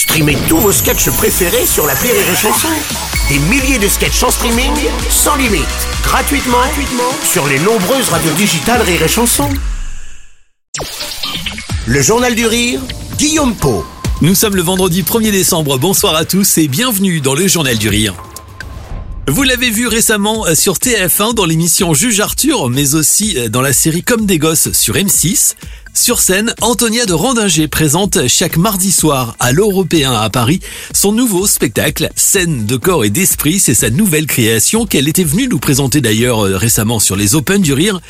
Streamez tous vos sketchs préférés sur la Rire et Chanson. Des milliers de sketchs en streaming, sans limite, gratuitement, gratuitement sur les nombreuses radios digitales Rire et Chanson. Le Journal du Rire, Guillaume Po. Nous sommes le vendredi 1er décembre. Bonsoir à tous et bienvenue dans le Journal du Rire. Vous l'avez vu récemment euh, sur TF1 dans l'émission Juge Arthur, mais aussi euh, dans la série Comme des gosses sur M6. Sur scène, Antonia de Randinger présente chaque mardi soir à l'Européen à Paris son nouveau spectacle Scène de corps et d'esprit. C'est sa nouvelle création qu'elle était venue nous présenter d'ailleurs euh, récemment sur les Open du Rire.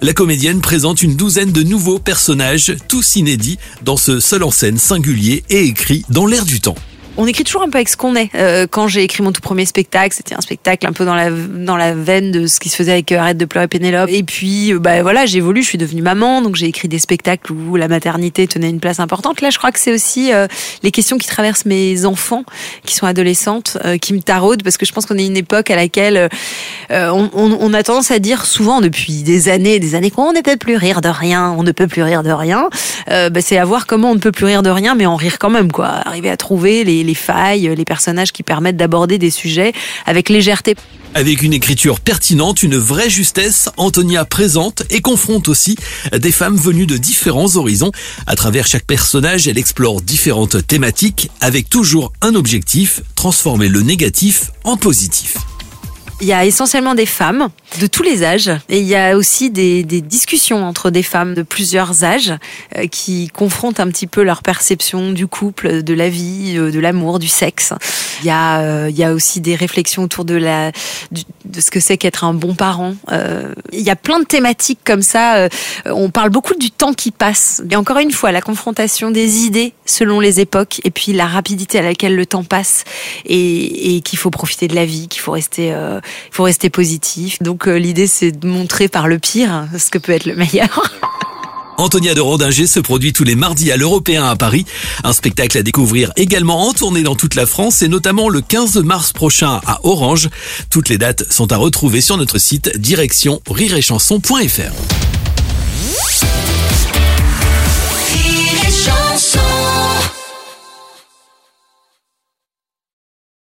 La comédienne présente une douzaine de nouveaux personnages, tous inédits, dans ce seul en scène singulier et écrit dans l'air du temps on écrit toujours un peu avec ce qu'on est. Euh, quand j'ai écrit mon tout premier spectacle, c'était un spectacle un peu dans la dans la veine de ce qui se faisait avec euh, Arrête de pleurer Pénélope. Et puis, euh, bah voilà, j'évolue, je suis devenue maman, donc j'ai écrit des spectacles où la maternité tenait une place importante. Là, je crois que c'est aussi les questions qui traversent mes enfants, qui sont adolescentes, qui me taraudent, parce que je pense qu'on est une époque à laquelle on, on, on, a tendance à dire souvent depuis des années, des années qu'on ne peut plus rire de rien, on ne peut plus rire de rien. Bah, c'est à voir comment on ne peut plus rire de rien, mais en rire quand même, quoi. Arriver à trouver les les failles, les personnages qui permettent d'aborder des sujets avec légèreté. Avec une écriture pertinente, une vraie justesse, Antonia présente et confronte aussi des femmes venues de différents horizons. À travers chaque personnage, elle explore différentes thématiques avec toujours un objectif, transformer le négatif en positif. Il y a essentiellement des femmes de tous les âges et il y a aussi des, des discussions entre des femmes de plusieurs âges euh, qui confrontent un petit peu leur perception du couple, de la vie, euh, de l'amour, du sexe. Il y a, euh, il y a aussi des réflexions autour de la de ce que c'est qu'être un bon parent. il y a plein de thématiques comme ça. on parle beaucoup du temps qui passe. Et encore une fois, la confrontation des idées selon les époques et puis la rapidité à laquelle le temps passe et, et qu'il faut profiter de la vie, qu'il faut rester il faut rester positif. Donc euh, l'idée c'est de montrer par le pire ce que peut être le meilleur. Antonia de Rondinger se produit tous les mardis à l'Européen à Paris. Un spectacle à découvrir également en tournée dans toute la France et notamment le 15 mars prochain à Orange. Toutes les dates sont à retrouver sur notre site direction rireetchanson.fr.